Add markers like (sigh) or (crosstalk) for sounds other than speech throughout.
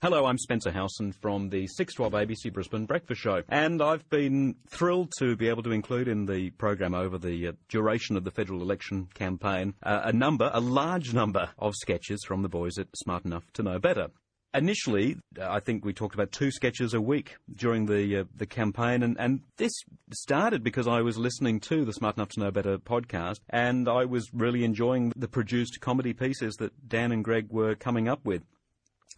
Hello, I'm Spencer Howson from the 612 ABC Brisbane Breakfast Show, and I've been thrilled to be able to include in the program over the uh, duration of the federal election campaign uh, a number, a large number of sketches from the boys at Smart Enough to Know Better. Initially, uh, I think we talked about two sketches a week during the uh, the campaign, and, and this started because I was listening to the Smart Enough to Know Better podcast, and I was really enjoying the produced comedy pieces that Dan and Greg were coming up with.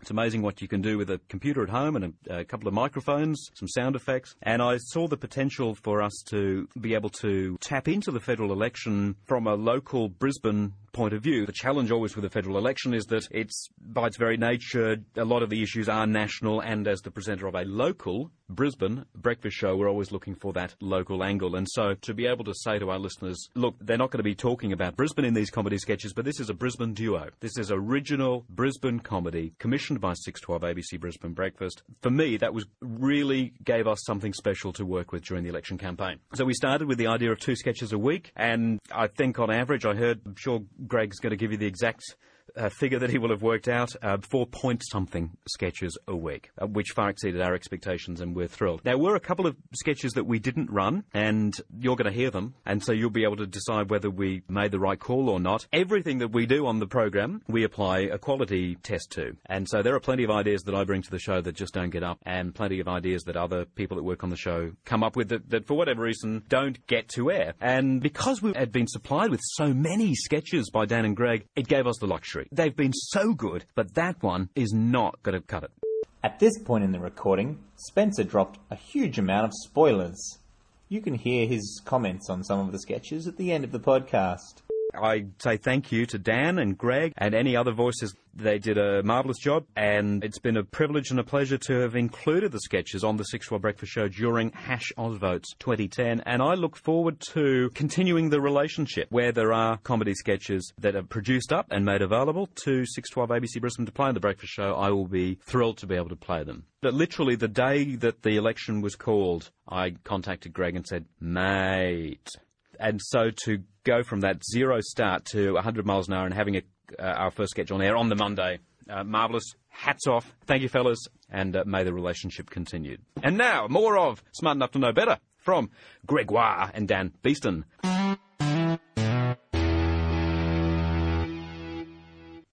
It's amazing what you can do with a computer at home and a, a, couple of microphones, some sound effects. And I saw the potential for us to be able to tap into the federal election from a local Brisbane point of view. The challenge always with the federal election is that it's, by its very nature, a lot of the issues are national, and as the presenter of a local Brisbane breakfast show, we're always looking for that local angle. And so to be able to say to our listeners, look, they're not going to be talking about Brisbane in these comedy sketches, but this is a Brisbane duo. This is original Brisbane comedy commissioned by 612 ABC Brisbane Breakfast. For me, that was really gave us something special to work with during the election campaign. So we started with the idea of two sketches a week, and I think on average, I heard, I'm sure Greg's going to give you the exact uh, figure that he will have worked out, uh, four point something sketches a week, uh, which far exceeded our expectations, and we're thrilled. There were a couple of sketches that we didn't run, and you're going to hear them, and so you'll be able to decide whether we made the right call or not. Everything that we do on the program, we apply a quality test to, and so there are plenty of ideas that I bring to the show that just don't get up, and plenty of ideas that other people that work on the show come up with that, that for whatever reason don't get to air. And because we had been supplied with so many sketches by Dan and Greg, it gave us the luxury. They've been so good, but that one is not going to cut it. At this point in the recording, Spencer dropped a huge amount of spoilers. You can hear his comments on some of the sketches at the end of the podcast. I say thank you to Dan and Greg and any other voices. They did a marvellous job, and it's been a privilege and a pleasure to have included the sketches on the Six 612 Breakfast Show during Hash ausvotes 2010. And I look forward to continuing the relationship where there are comedy sketches that are produced up and made available to 612 ABC Brisbane to play on the Breakfast Show. I will be thrilled to be able to play them. But literally, the day that the election was called, I contacted Greg and said, mate, and so to go from that zero start to 100 miles an hour and having a, uh, our first sketch on air on the Monday, uh, marvellous. Hats off. Thank you, fellas, and uh, may the relationship continue. And now, more of Smart Enough to Know Better from Gregoire and Dan Beeston.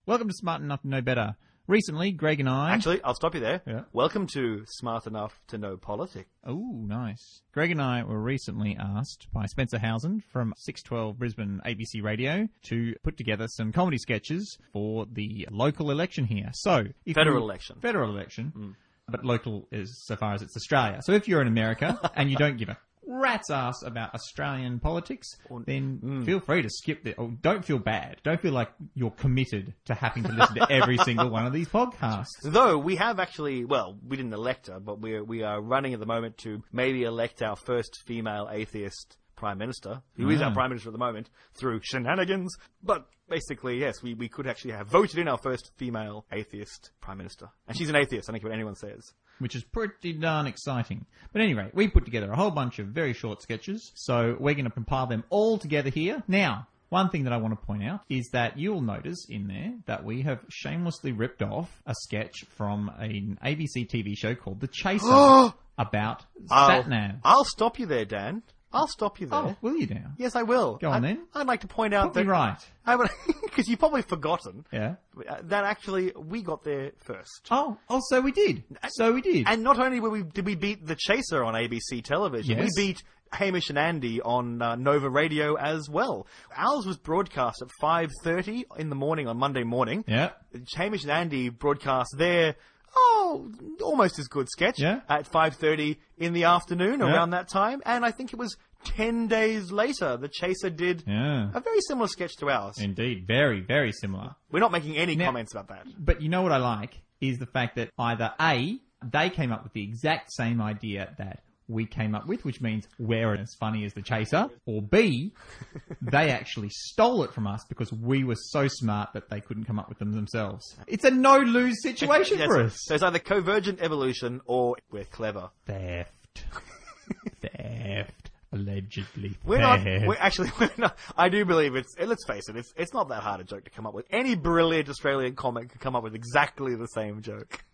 Welcome to Smart Enough to Know Better. Recently, Greg and I. Actually, I'll stop you there. Yeah. Welcome to Smart Enough to Know Politics. Oh, nice. Greg and I were recently asked by Spencer Howson from 612 Brisbane ABC Radio to put together some comedy sketches for the local election here. So, if Federal election. Federal election. Mm. But local is so far as it's Australia. So if you're in America (laughs) and you don't give a rat's ass about Australian politics, then feel free to skip the. Oh, don't feel bad. Don't feel like you're committed to having to listen to every single one of these podcasts. (laughs) Though we have actually, well, we didn't elect her, but we're, we are running at the moment to maybe elect our first female atheist prime minister, who is our Ah. prime minister at the moment, through shenanigans. But basically, yes, we, we could actually have voted in our first female atheist prime minister. And she's an atheist, I don't care what anyone says. Which is pretty darn exciting. But anyway, we put together a whole bunch of very short sketches, so we're going to compile them all together here. Now, one thing that I want to point out is that you'll notice in there that we have shamelessly ripped off a sketch from an ABC TV show called The Chaser (gasps) about I'll, Satnav. I'll stop you there, Dan. I'll stop you there. Oh, will you now? Yes, I will. Go on I, then. I'd like to point out Put me that right. I would, (laughs) because you've probably forgotten Yeah. uh, that actually we got there first. Oh, oh, so we did. So we did. And not only were we, did we beat The Chaser on ABC television, Yes. we beat Hamish and Andy on uh, Nova Radio as well. Ours was broadcast at 5.30 in the morning on Monday morning. yeah. Hamish and Andy broadcast their, oh, almost as good sketch Yeah. at 5.30 in the afternoon Yeah. around that time. And I think it was 10 days later, The Chaser did Yeah. a very similar sketch to ours. Indeed. Very, very similar. We're not making any Now- comments about that. But you know what I like is the fact that either A, they came up with the exact same idea that we came up with, which means we're as funny as the chaser, or B, (laughs) they actually stole it from us because we were so smart that they couldn't come up with them themselves. It's a no-lose situation Yes, for us. So it's either convergent evolution or we're clever. Theft. (laughs) Theft. Allegedly. We're not. We're actually. (laughs) We're not, I do believe it's. Let's face it. It's. It's not that hard a joke to come up with. Any brilliant Australian comic could come up with exactly the same joke.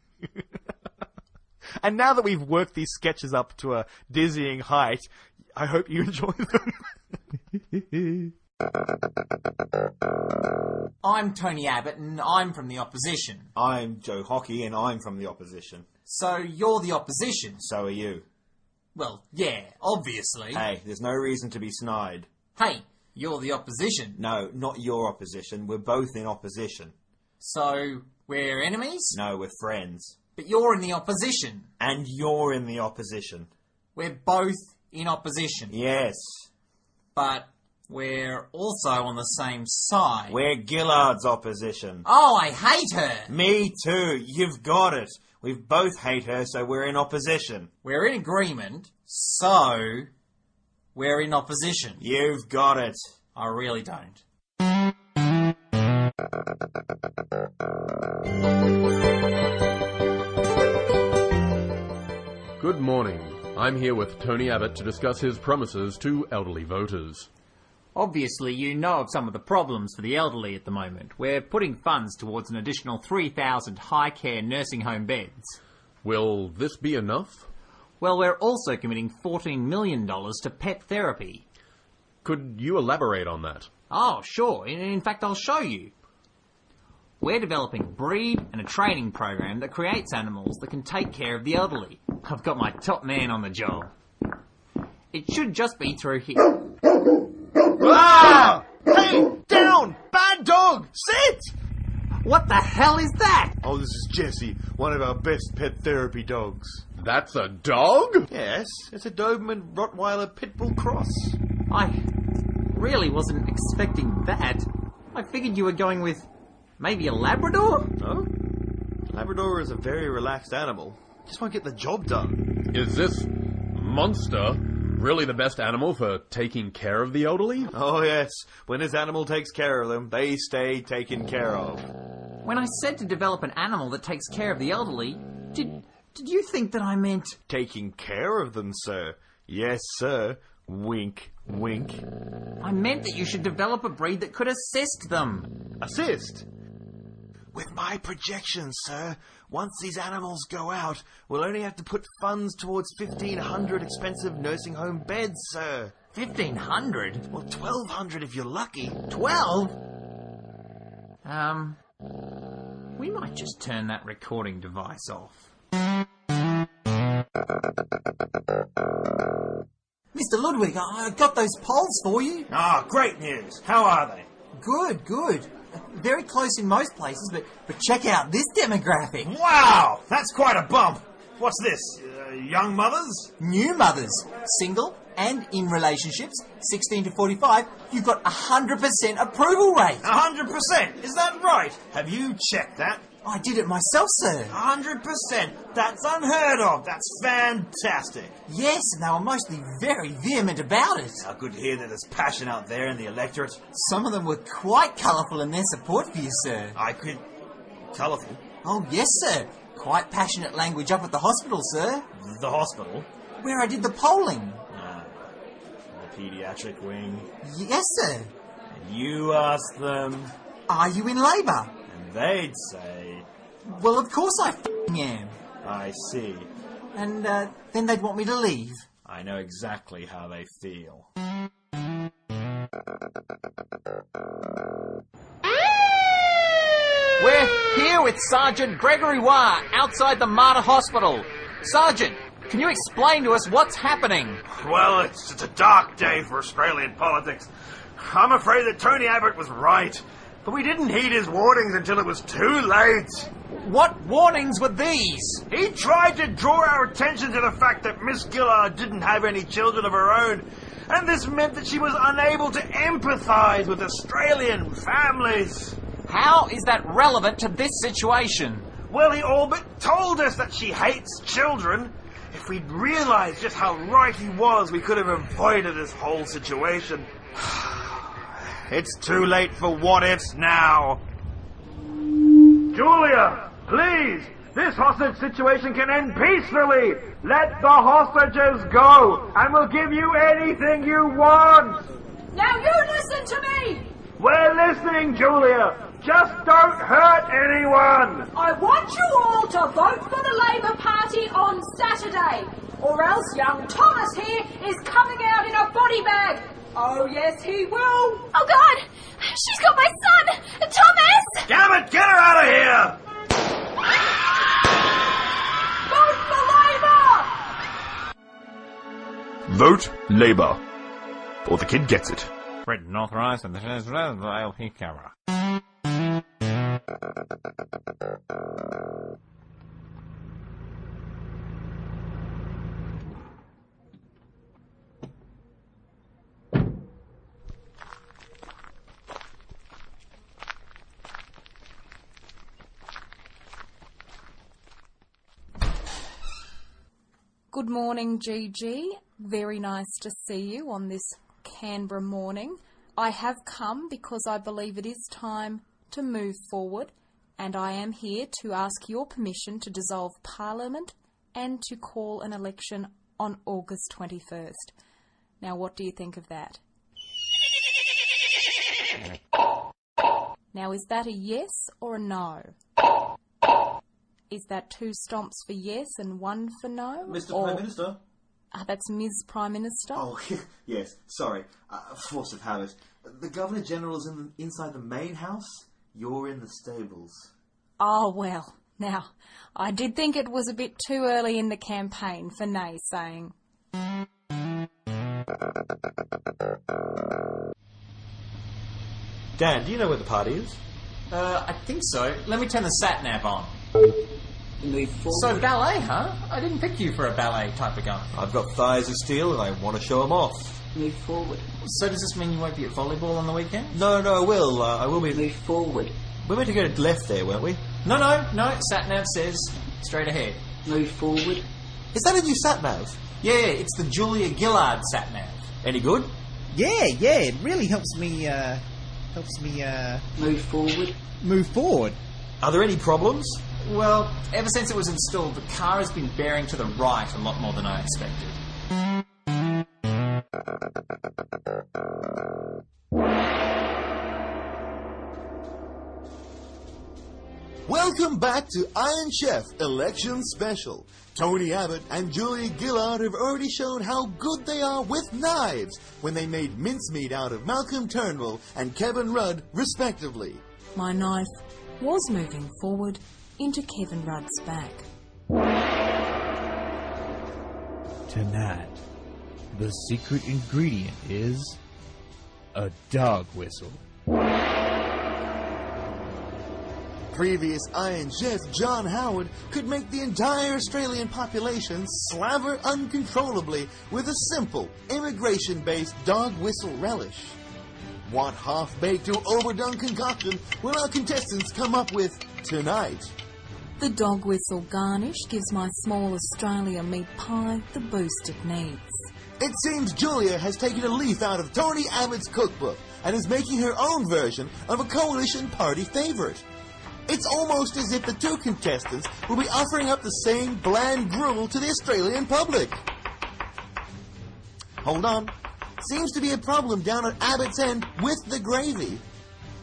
And now that we've worked these sketches up to a dizzying height, I hope you (laughs) enjoy them. I'm Tony Abbott and I'm from the opposition. I'm Joe Hockey and I'm from the opposition. So you're the opposition? So are you. Well, yeah, obviously. Hey, there's no reason to be snide. Hey, you're the opposition. No, not your opposition. We're both in opposition. So we're enemies? No, we're friends. But you're in the opposition. And you're in the opposition. We're both in opposition. Yes. But we're also on the same side. We're Gillard's opposition. Oh, I hate her! Me too. You've got it. We both hate her, so we're in opposition. We're in agreement, so we're in opposition. You've got it. I really don't. (laughs) Good morning. I'm here with Tony Abbott to discuss his promises to elderly voters. Obviously, you know of some of the problems for the elderly at the moment. We're putting funds towards an additional 3,000 high care nursing home beds. Will this be enough? Well, we're also committing $14 million to pet therapy. Could you elaborate on that? Oh, sure. In, in fact, I'll show you. We're developing a breed and a training program that creates animals that can take care of the elderly. I've got my top man on the job. It should just be through here. ah! Hey, down! Bad dog! Sit! What the hell is that? Oh, this is Jesse, one of our best pet therapy dogs. That's a dog? Yes, it's a Doberman Rottweiler Pitbull cross. I really wasn't expecting that. I figured you were going with maybe a Labrador? No? Labrador is a very relaxed animal. Just won't get the job done. Is this monster really the best animal for taking care of the elderly? Oh, yes. When this animal takes care of them, they stay taken care of. When I said to develop an animal that takes care of the elderly, did did you think that I meant Taking care of them, sir. Yes, sir. Wink, wink. I meant that you should develop a breed that could assist them. Assist? With my projections, sir, once these animals go out, we'll only have to put funds towards 1,500 expensive nursing home beds, sir. Fifteen hundred? Well, 1,200 if you're lucky. Twelve? Um, we might just turn that recording device off. Mr. Ludwig, I I got those polls for you. Ah, great news. How are they? Good, good. Very close in most places, but, but check out this demographic. Wow, that's quite a bump. What's this? Uh, young mothers? New mothers, single and in relationships, 16 to 45, you've got a 100% approval rate. Hundred percent. Is that right? Have you checked that? I did it myself, sir. A hundred percent. That's unheard of. That's fantastic. Yes, and they were mostly very vehement about it. Now, good to hear that there's passion out there in the electorate. Some of them were quite colourful in their support for you, sir. I could. Colourful. Oh, yes, sir. Quite passionate language up at the hospital, sir, The hospital. where I did the polling. Ah, the paediatric wing. Yes, sir. You ask them, Are you in labour? and they'd say, Well, of course I f***ing am. I see. And uh, then they'd want me to leave. I know exactly how they feel. We're here with Sergeant Gregory Waugh outside the Mater Hospital. Sergeant, can you explain to us what's happening? Well, it's, it's a dark day for Australian politics. I'm afraid that Tony Abbott was right. But we didn't heed his warnings until it was too late. What warnings were these? He tried to draw our attention to the fact that Miss Gillard didn't have any children of her own. And this meant that she was unable to empathise with Australian families. How is that relevant to this situation? Well, he all but told us that she hates children. If we'd realised just how right he was, we could have avoided this whole situation. (sighs) It's too late for what ifs now. Julia, Please, this hostage situation can end peacefully. Let the hostages go, and we'll give you anything you want. Now you listen to me! We're listening, Julia. Just don't hurt anyone. I want you all to vote for the Labour Party on Saturday, or else young Thomas here is coming out in a body bag. Oh, yes, he will. Oh, God! She's got my son! Thomas! Damn it, get her out of here! Vote for Labour! Vote Labour. Or the kid gets it. Written, authorised, and this is the LP camera. Good morning, GG. Very nice to see you on this Canberra morning. I have come because I believe it is time to move forward, and I am here to ask your permission to dissolve Parliament and to call an election on August 21st. Now, what do you think of that? Now, is that a yes or a no? Is that two stomps for yes and one for no? Mr. Or- Prime Minister? Ah, that's Ms. Prime Minister. Oh, (laughs) yes, sorry. Uh, force of habit. The Governor General is in, inside the main house. You're in the stables. Oh, well. Now, I did think it was a bit too early in the campaign for naysaying. Dan, do you know where the party is? Uh, I think so. Let me turn the sat nav on. Move forward. So ballet, huh? I didn't pick you for a ballet type of guy. I've got thighs of steel and I want to show them off. Move forward. So does this mean you won't be at volleyball on the weekend? No, no, I will. Uh, I will be. Move forward. We were meant to go left there, weren't we? No, no, no. Sat nav says straight ahead. Move forward. Is that a new sat nav? Yeah, it's the Julia Gillard sat nav. Any good? Yeah, yeah, it really helps me, uh, helps me, uh, Move forward. move forward. Are there any problems? Well, ever since it was installed, the car has been bearing to the right a lot more than I expected. Welcome back to Iron Chef Election Special. Tony Abbott and Julia Gillard have already shown how good they are with knives when they made mincemeat out of Malcolm Turnbull and Kevin Rudd, respectively. My knife was moving forward into Kevin Rudd's back. Tonight, the secret ingredient is a dog whistle. Previous Iron Chef John Howard could make the entire Australian population slaver uncontrollably with a simple, immigration based dog whistle relish. What half baked or overdone concoction will our contestants come up with tonight? The dog whistle garnish gives my small Australia meat pie the boost it needs. It seems Julia has taken a leaf out of Tony Abbott's cookbook and is making her own version of a coalition party favorite. It's almost as if the two contestants will be offering up the same bland gruel to the Australian public. Hold on. Seems to be a problem down at Abbott's end with the gravy.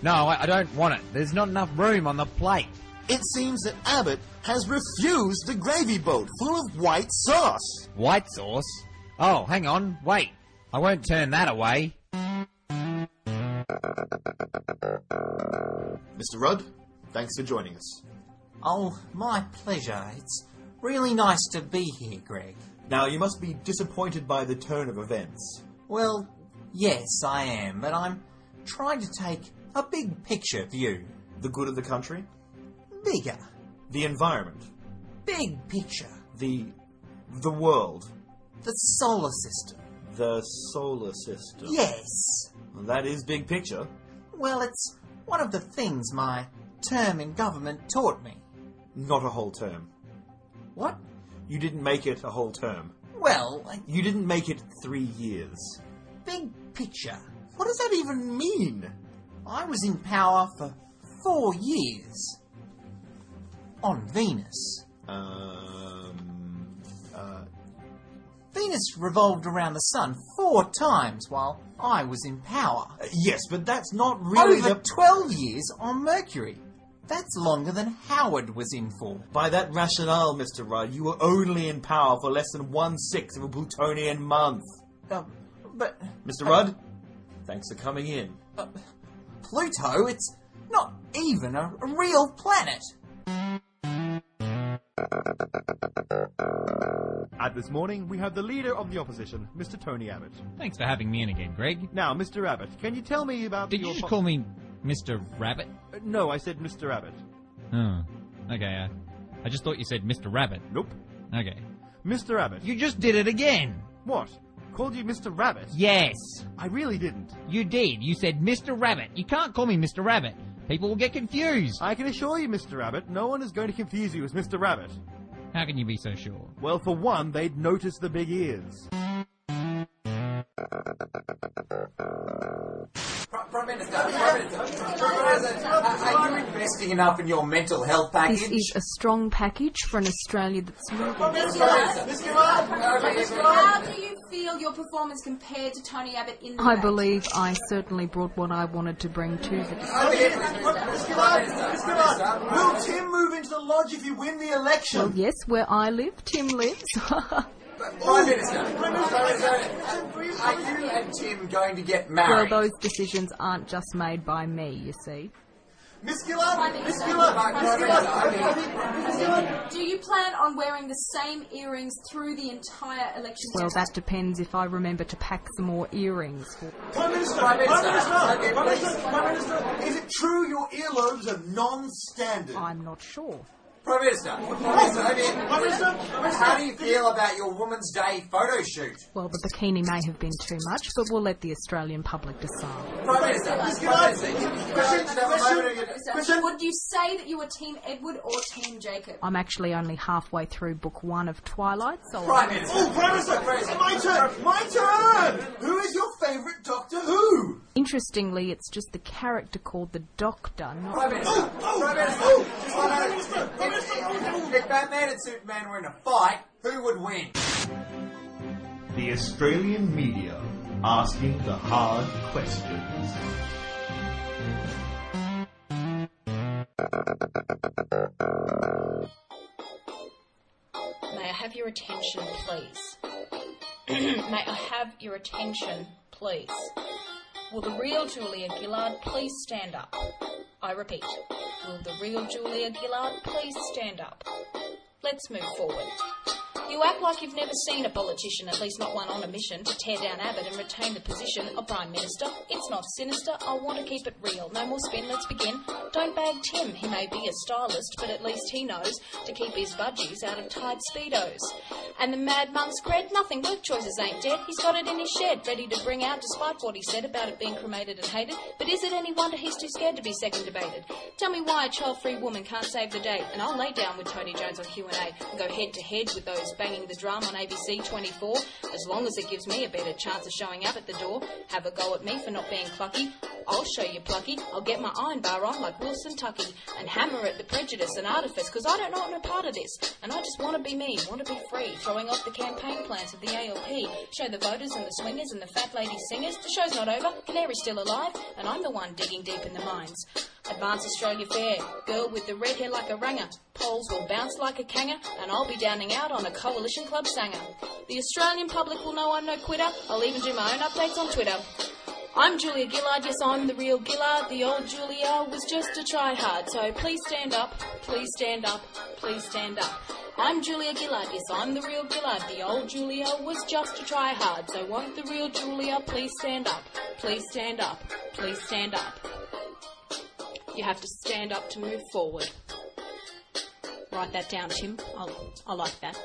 No, I, I don't want it. There's not enough room on the plate. It seems that Abbott has refused the gravy boat full of white sauce. White sauce? Oh, hang on. Wait. I won't turn that away. Mr. Rudd, thanks for joining us. Oh, my pleasure. It's really nice to be here, Greg. Now, you must be disappointed by the turn of events. Well, yes, I am, but I'm trying to take a big picture view. The good of the country? Bigger. The environment? Big picture. The. the world? The solar system. The solar system? Yes. Well, that is big picture. Well, it's one of the things my term in government taught me. Not a whole term. What? You didn't make it a whole term. Well, I- You didn't make it three years. big picture. What does that even mean? I was in power for four years. On Venus. Um. Uh. Venus revolved around the sun four times while I was in power. Yes, but that's not really Over the. 12 years on Mercury. That's longer than Howard was in for. By that rationale, Mr. Rudd, you were only in power for less than one sixth of a Plutonian month. Uh, but Mr. Rudd, thanks for coming in. Pluto, it's not even a, a real planet. At this morning, we have the leader of the opposition, Mr. Tony Abbott. Thanks for having me in again, Greg. Now, Mr. Abbott, can you tell me about Did your you just po- call me Mr. Rabbit? Uh, no, I said Mr. Abbott. Oh, okay. Uh, I just thought you said Mr. Rabbit. Nope. Okay. Mr. Abbott. You just did it again. What? Called you Mr. Rabbit? Yes. I really didn't. You did. You said Mr. Rabbit. You can't call me Mr. Rabbit. People will get confused. I can assure you, Mr. Rabbit, no one is going to confuse you as Mr. Rabbit. How can you be so sure? Well, for one, they'd notice the big ears. Prime Minister, Prime Minister, are you investing enough in your mental health package? This is a strong package for an Australia that's moving. How do you feel your performance compared to Tony Abbott in the I debate? believe I certainly brought what I wanted to bring to the Will Tim move into the lodge if you win the election? Well, yes, where I live, Tim lives. (laughs) Prime Minister, Prime Minister, are you and Tim going to get well, married? those decisions aren't just made by me, you see. Miss Gillard, Miss Minister. Gillard, Miss Minister. Gillard, Do you plan on wearing the same earrings through the entire election? Well, that depends if I remember to pack some more earrings. Prime Minister, Prime Prime Minister. Minister, Prime. Minister, Prime Minister, is it true your earlobes are non-standard? I'm not sure. Prime Minister, Prime Minister, I mean, Prime Minister, Prime Minister, how do you feel about your Women's Day photo shoot? Well, the bikini may have been too much, but we'll let the Australian public decide. Prime Minister, Prime Minister, you- you Question, just have a moment of your- Minister, question. Would you say that you were Team Edward or Team Jacob? I'm actually only halfway through book one of Twilight, so Prime Minister. Oh, Prime Minister, my turn, my turn! Who is your favourite Doctor Who? interestingly, it's just the character called the Doctor, not Prime Minister, Oh, oh Prime Minister, oh, Prime Minister, if, if Batman and Superman were in a fight, who would win? The Australian media asking the hard questions. May I have your attention, please? (clears throat) May I have your attention, please? Will the real Julia Gillard please stand up? I repeat, will the real Julia Gillard please stand up? Let's move forward. You act like you've never seen a politician, at least not one on a mission, to tear down Abbott and retain the position of Prime Minister. It's not sinister, I want to keep it real. No more spin, let's begin. Don't bag Tim, he may be a stylist, but at least he knows to keep his budgies out of tight speedos. And the mad monk's cred, nothing, work choices ain't dead. He's got it in his shed, ready to bring out despite what he said about it being cremated and hated. But is it any wonder he's too scared to be second debated? Tell me why a child-free woman can't save the day, and I'll lay down with Tony Jones on Q&A and go head to head with those banging the drum on ABC 24, as long as it gives me a better chance of showing up at the door. Have a go at me for not being plucky. I'll show you plucky. I'll get my iron bar on like Wilson Tuckey and hammer at the prejudice and artifice, because I don't want no part of this. And I just want to be me, want to be free, throwing off the campaign plans of the ALP. Show the voters and the swingers and the fat lady singers. The show's not over, Canary's still alive, and I'm the one digging deep in the mines. Advance Australia Fair, girl with the red hair like a ranger. Polls will bounce like a kanger, and I'll be downing out on a coalition club sanger. The Australian public will know I'm no quitter. I'll even do my own updates on Twitter. I'm Julia Gillard, yes, I'm the real Gillard. The old Julia was just a try hard, so please stand up, please stand up, please stand up. I'm Julia Gillard, yes, I'm the real Gillard. The old Julia was just a try hard, so won't the real Julia please stand up, please stand up, please stand up. You have to stand up to move forward. Write that down, Tim. I, I like that.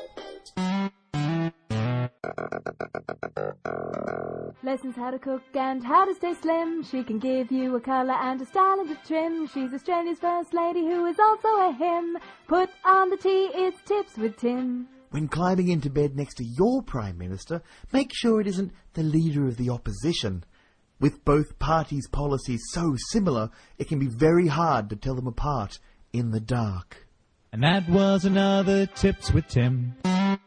Lessons how to cook and how to stay slim. She can give you a colour and a style and a trim. She's Australia's first lady who is also a him. Put on the tea, it's tips with Tim. When climbing into bed next to your Prime Minister, make sure it isn't the leader of the opposition. With both parties' policies so similar, it can be very hard to tell them apart in the dark. And that was another Tips with Tim. G'day.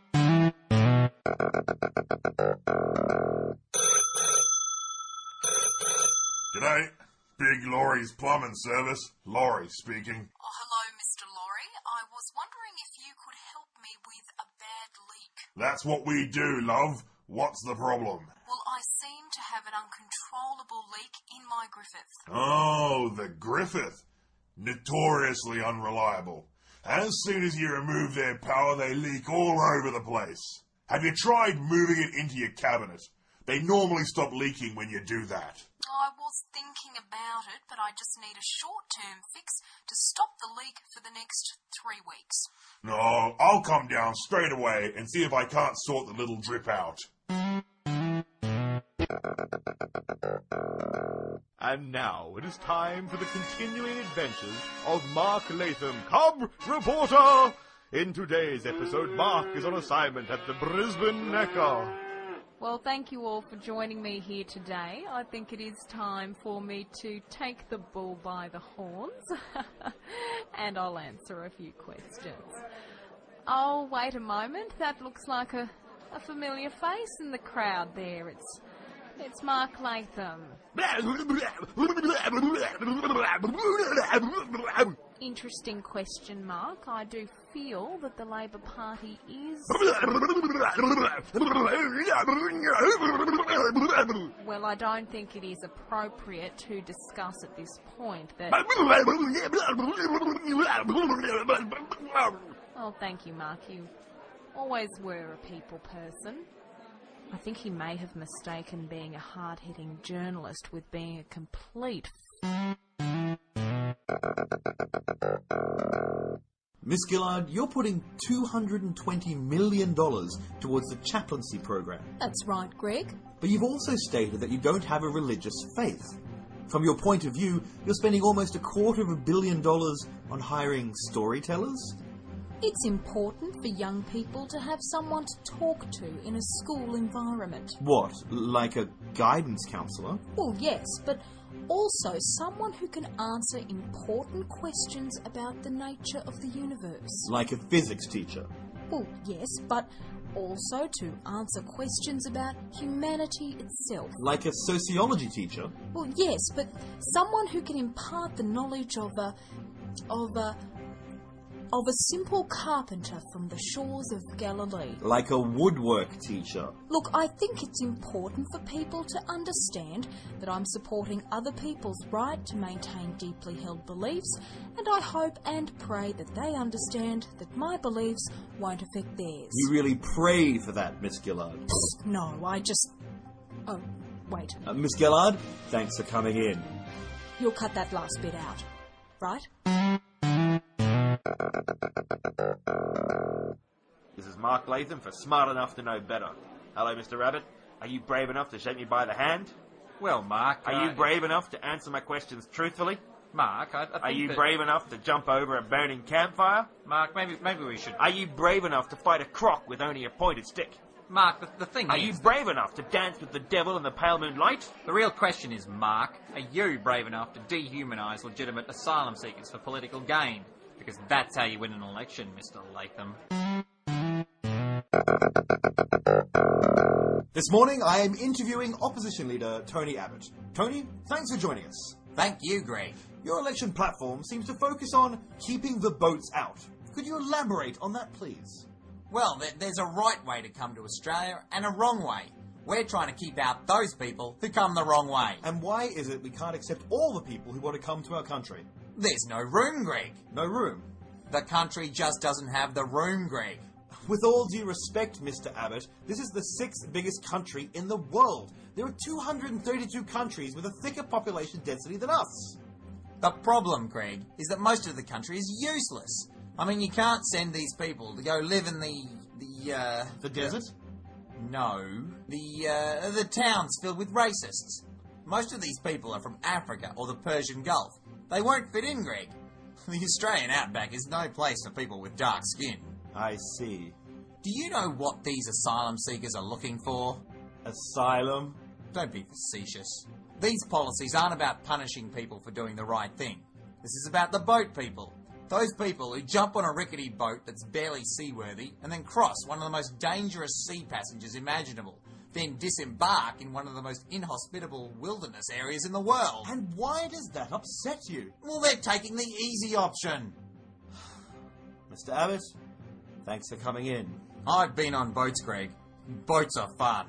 Big Laurie's Plumbing Service. Laurie speaking. Oh, hello, Mr. Laurie. I was wondering if you could help me with a bad leak. That's what we do, love. What's the problem? Well, I seem to have an uncontrollable leak in my Griffith. Oh, the Griffith. Notoriously unreliable. As soon as you remove their power, they leak all over the place. Have you tried moving it into your cabinet? They normally stop leaking when you do that. I was thinking about it, but I just need a short term fix to stop the leak for the next three weeks. No, I'll come down straight away and see if I can't sort the little drip out. And now it is time for the continuing adventures of Mark Latham, Cub Reporter. In today's episode, Mark is on assignment at the Brisbane Ekka. Well, thank you all for joining me here today. I think it is time for me to take the bull by the horns (laughs) and I'll answer a few questions. Oh, wait a moment. That looks like a, a familiar face in the crowd there. It's it's Mark Latham. Interesting question, Mark. I do feel that the Labor Party is. Well, I don't think it is appropriate to discuss at this point that. Oh, thank you, Mark. You always were a people person. I think he may have mistaken being a hard hitting journalist with being a complete. Miss Gillard, you're putting $220 million towards the chaplaincy program. That's right, Greg. But you've also stated that you don't have a religious faith. From your point of view, you're spending almost a quarter of a billion dollars on hiring storytellers? It's important for young people to have someone to talk to in a school environment. What, like a guidance counsellor? Well, yes, but also someone who can answer important questions about the nature of the universe. Like a physics teacher? Well, yes, but also to answer questions about humanity itself. Like a sociology teacher? Well, yes, but someone who can impart the knowledge of a. of a. of a simple carpenter from the shores of Galilee. Like a woodwork teacher? Look, I think it's important for people to understand that I'm supporting other people's right to maintain deeply held beliefs, and I hope and pray that they understand that my beliefs won't affect theirs. You really pray for that, Miss Gillard. No, I just. Oh, wait. Uh, Miss Gillard, thanks for coming in. You'll cut that last bit out, right? This is Mark Latham for Smart Enough to Know Better. Hello, Mr. Rabbit. Are you brave enough to shake me by the hand? Well, Mark. Are uh, you brave enough to answer my questions truthfully? Mark, I, I think Are you that- brave enough to jump over a burning campfire? Mark, maybe maybe we should. Are you brave enough to fight a croc with only a pointed stick? Mark, the, the thing Are is. you brave enough to dance with the devil in the pale moonlight? The real question is, Mark, are you brave enough to dehumanise legitimate asylum seekers for political gain? Because that's how you win an election, Mr. Latham. This morning, I am interviewing opposition leader Tony Abbott. Tony, thanks for joining us. Thank you, Greg. Your election platform seems to focus on keeping the boats out. Could you elaborate on that, please? Well, there's a right way to come to Australia and a wrong way. We're trying to keep out those people who come the wrong way. And why is it we can't accept all the people who want to come to our country? There's no room, Greg. No room. The country just doesn't have the room, Greg. With all due respect, Mr. Abbott, this is the sixth biggest country in the world. There are 232 countries with a thicker population density than us. The problem, Greg, is that most of the country is useless. I mean, you can't send these people to go live in the the uh, The desert? No, the uh, the towns filled with racists. Most of these people are from Africa or the Persian Gulf. They won't fit in, Greg. (laughs) The Australian outback is no place for people with dark skin. I see. Do you know what these asylum seekers are looking for? Asylum? Don't be facetious. These policies aren't about punishing people for doing the right thing. This is about the boat people. Those people who jump on a rickety boat that's barely seaworthy and then cross one of the most dangerous sea passages imaginable, then disembark in one of the most inhospitable wilderness areas in the world. And why does that upset you? Well, they're taking the easy option. (sighs) Mr. Abbott, thanks for coming in. I've been on boats, Greg. Boats are fun.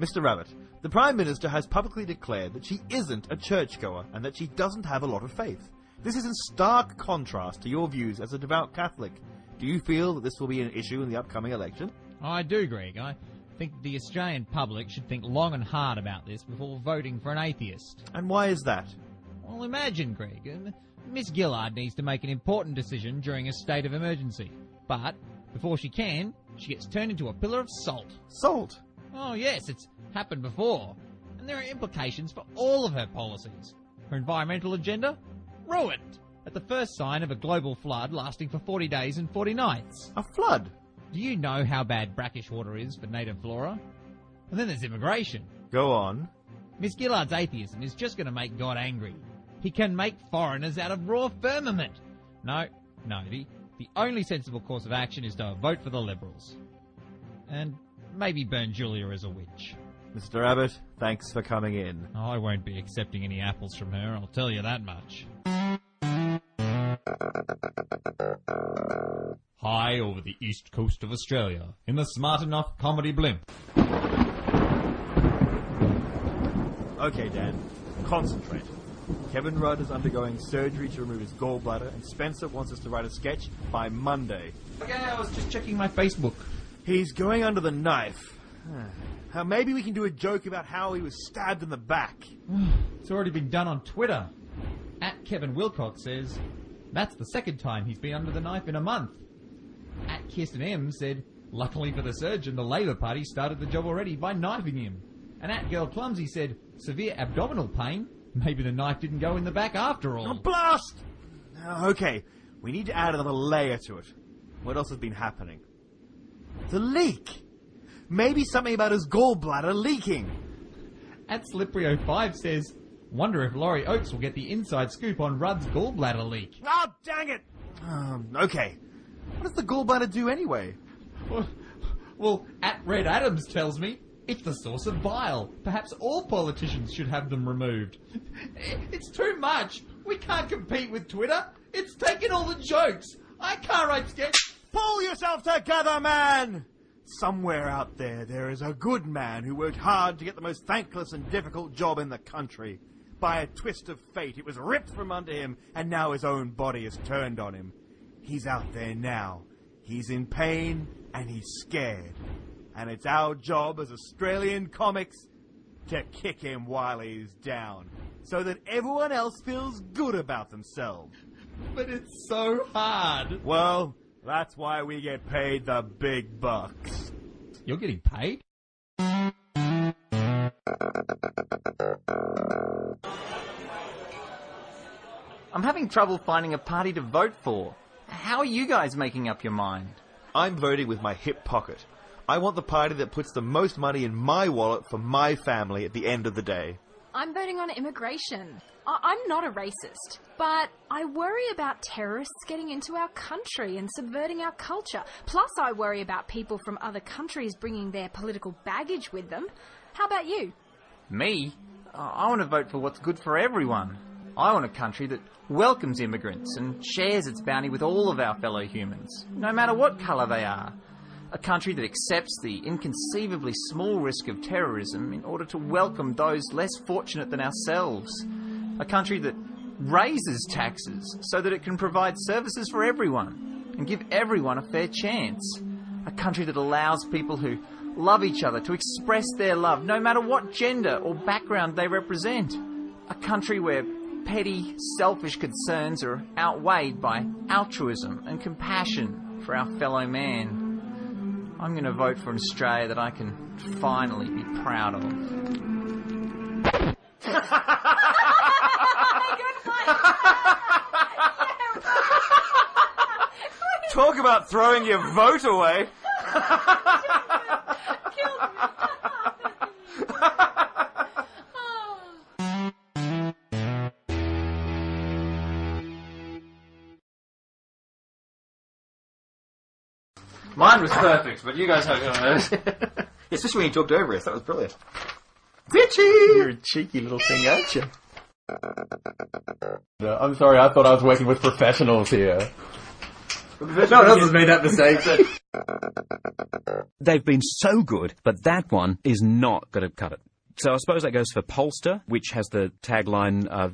Mr. Rabbit, the Prime Minister has publicly declared that she isn't a churchgoer and that she doesn't have a lot of faith. This is in stark contrast to your views as a devout Catholic. Do you feel that this will be an issue in the upcoming election? I do, Greg. I think the Australian public should think long and hard about this before voting for an atheist. And why is that? Well, imagine, Greg. uh, Miss Gillard needs to make an important decision during a state of emergency. But before she can, she gets turned into a pillar of salt. Salt? Oh, yes, it's happened before. And there are implications for all of her policies. Her environmental agenda? Ruined. At the first sign of a global flood lasting for 40 days and 40 nights. A flood? Do you know how bad brackish water is for native flora? And then there's immigration. Go on. Miss Gillard's atheism is just going to make God angry. He can make foreigners out of raw firmament. No, no, the, the only sensible course of action is to vote for the Liberals. And maybe burn Julia as a witch. Mr. Abbott, thanks for coming in. I won't be accepting any apples from her, I'll tell you that much. High over the east coast of Australia, in the Smart Enough comedy blimp. Okay, Dan, concentrate. Kevin Rudd is undergoing surgery to remove his gallbladder, and Spencer wants us to write a sketch by Monday. Okay, I was just checking my Facebook. He's going under the knife. (sighs) How maybe we can do a joke about how he was stabbed in the back. (sighs) It's already been done on Twitter. At Kevin Wilcox says, that's the second time he's been under the knife in a month. At Kirsten M said, luckily for the surgeon, the Labour Party started the job already by knifing him. And at Girl Clumsy said, severe abdominal pain. Maybe the knife didn't go in the back after all. A blast! Uh, Okay, we need to add another layer to it. What else has been happening? The leak! Maybe something about his gallbladder leaking. At Slippery05 says, wonder if Laurie Oakes will get the inside scoop on Rudd's gallbladder leak. Oh, dang it! Um, okay. What does the gallbladder do anyway? Well, well, at Red Adams tells me it's the source of bile. Perhaps all politicians should have them removed. It's too much. We can't compete with Twitter. It's taking all the jokes. I can't write sketch. Pull yourself together, man! Somewhere out there, there is a good man who worked hard to get the most thankless and difficult job in the country. By a twist of fate, it was ripped from under him, and now his own body is turned on him. He's out there now. He's in pain, and he's scared. And it's our job as Australian comics to kick him while he's down, so that everyone else feels good about themselves. But it's so hard. Well, that's why we get paid the big bucks. You're getting paid? I'm having trouble finding a party to vote for. How are you guys making up your mind? I'm voting with my hip pocket. I want the party that puts the most money in my wallet for my family at the end of the day. I'm voting on immigration. I- I'm not a racist, but I worry about terrorists getting into our country and subverting our culture. Plus, I worry about people from other countries bringing their political baggage with them. How about you? Me? I I want to vote for what's good for everyone. I want a country that welcomes immigrants and shares its bounty with all of our fellow humans, no matter what colour they are. A country that accepts the inconceivably small risk of terrorism in order to welcome those less fortunate than ourselves. A country that raises taxes so that it can provide services for everyone and give everyone a fair chance. A country that allows people who love each other to express their love no matter what gender or background they represent. A country where petty, selfish concerns are outweighed by altruism and compassion for our fellow man. I'm going to vote for an Australia that I can finally be proud of. (laughs) Talk about throwing your vote away. (laughs) Mine was perfect, but you guys have. (laughs) Especially when you talked over us. That was brilliant. Bitchy! You're a cheeky little thing, aren't you? No, I'm sorry, I thought I was working with professionals here. No one else has made that mistake. So. (laughs) They've been so good, but that one is not going to cut it. So I suppose that goes for Polster, which has the tagline. Uh,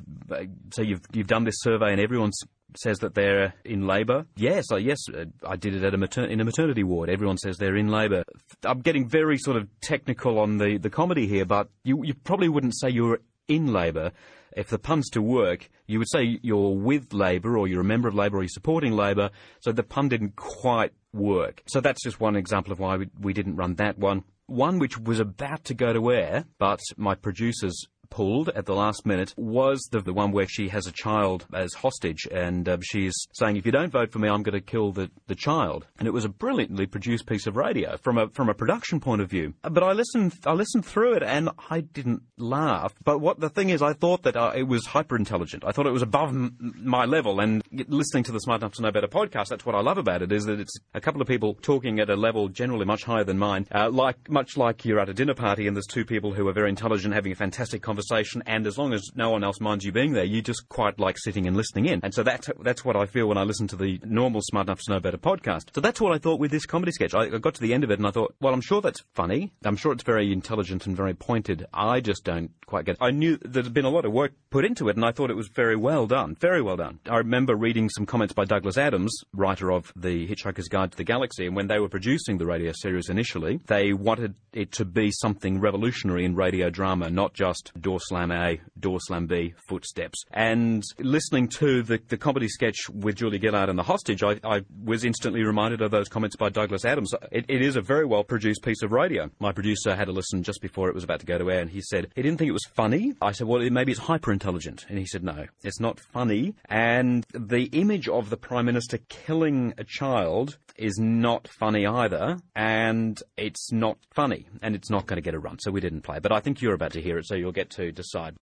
so you've you've done this survey and everyone s- says that they're in labour. Yes, uh, yes, uh, I did it at a mater- in a maternity ward. Everyone says they're in labour. I'm getting very sort of technical on the, the comedy here, but you you probably wouldn't say you're in labour. If the pun's to work, you would say you're with Labour or you're a member of Labour or you're supporting Labour. So the pun didn't quite work. So that's just one example of why we, we didn't run that one. One which was about to go to air, but my producers pulled at the last minute was the, the one where she has a child as hostage and uh, she's saying if you don't vote for me I'm going to kill the, the child. And it was a brilliantly produced piece of radio from a from a production point of view. But I listened I listened through it and I didn't laugh. But what the thing is I thought that uh, it was hyper intelligent I thought it was above m- my level. And listening to the Smart Enough to Know Better podcast that's what I love about it is that it's a couple of people talking at a level generally much higher than mine. Uh, like much like you're at a dinner party and there's two people who are very intelligent having a fantastic conversation and as long as no one else minds you being there you just quite like sitting and listening in. And so that's that's what I feel when I listen to the normal Smart Enough to Know Better podcast. So that's what I thought with this comedy sketch. I, I got to the end of it and I thought well I'm sure that's funny. I'm sure it's very intelligent and very pointed. I just don't quite get it. I knew there'd been a lot of work put into it and I thought it was very well done very well done. I remember reading some comments by Douglas Adams writer of the Hitchhiker's Guide to the Galaxy and when they were producing the radio series initially they wanted it to be something revolutionary in radio drama not just door slam A door slam B footsteps. And listening to the, the comedy sketch with Julia Gillard and the hostage I, I was instantly reminded of those comments by Douglas Adams. It, it is a very well produced piece of radio. My producer had a listen just before it was about to go to air and he said he didn't think it was funny. I said well maybe it's hyper intelligent and he said no it's not funny. And the image of the Prime Minister killing a child is not funny either and it's not funny and it's not going to get a run. So we didn't play. But I think you're about to hear it so you'll get to decide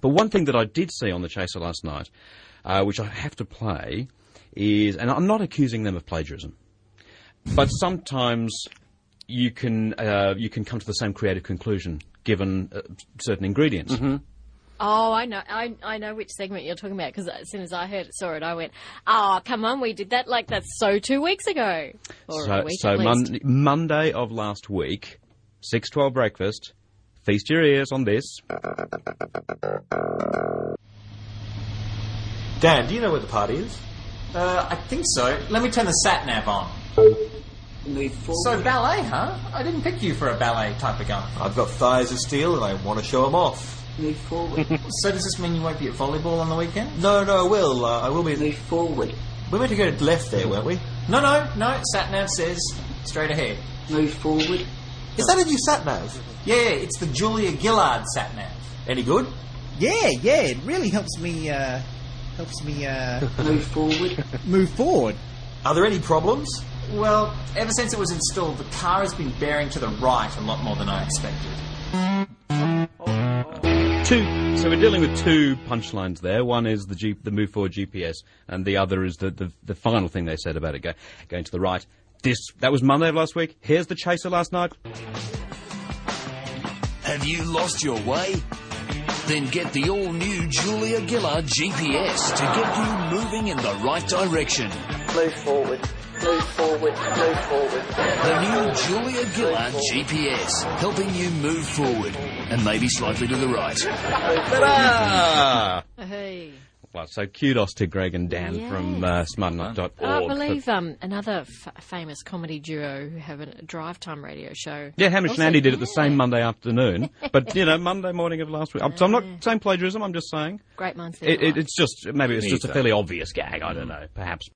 but one thing that I did see on the Chaser last night, uh, which I have to play, is, and I'm not accusing them of plagiarism, but sometimes you can uh, you can come to the same creative conclusion given uh, certain ingredients. Oh, I know. I, I know which segment you're talking about because as soon as I heard it, saw it, I went, "Oh, come on, we did that like that's so two weeks ago, or a So, week so at least." Mon- Monday of last week, six twelve breakfast. Feast your ears on this. Dan, do you know where the party is? Uh, I think so. Let me turn the sat nav on. So ballet, huh? I didn't pick you for a ballet type of gun. I've got thighs of steel and I want to show them off. Move forward. (laughs) so does this mean you won't be at volleyball on the weekend? No, no, I will. Uh, I will be. Move forward. We're meant to go left there, weren't we? No, no, no. Sat nav says straight ahead. Move forward. Is that a new sat nav? Yeah, it's the Julia Gillard sat nav. Any good? Yeah, yeah, it really helps me, uh, helps me, uh, (laughs) Move forward. move forward. Are there any problems? Well, ever since it was installed, the car has been bearing to the right a lot more than I expected. Two. So we're dealing with two punchlines there. One is the G, the move forward GPS, and the other is the, the, the final thing they said about it go, going to the right. This that was Monday of last week. Here's the chaser last night. Have you lost your way? Then get the all new Julia Gillard GPS to get you moving in the right direction. Move forward. Move forward. Move forward. The new Julia Gillard GPS, helping you move forward and maybe slightly to the right. Ta-da! Hey. Well, so kudos to Greg and Dan Yes. from uh, smartenough.org. I believe um, another f- famous comedy duo who have a drive time radio show. Yeah, Hamish Also- and Andy did it the same Monday afternoon, (laughs) but you know, Monday morning of last week. I'm- So I'm not saying plagiarism. I'm just saying Great minds it, it, it's just maybe it's just a fairly obvious gag. I don't know, perhaps.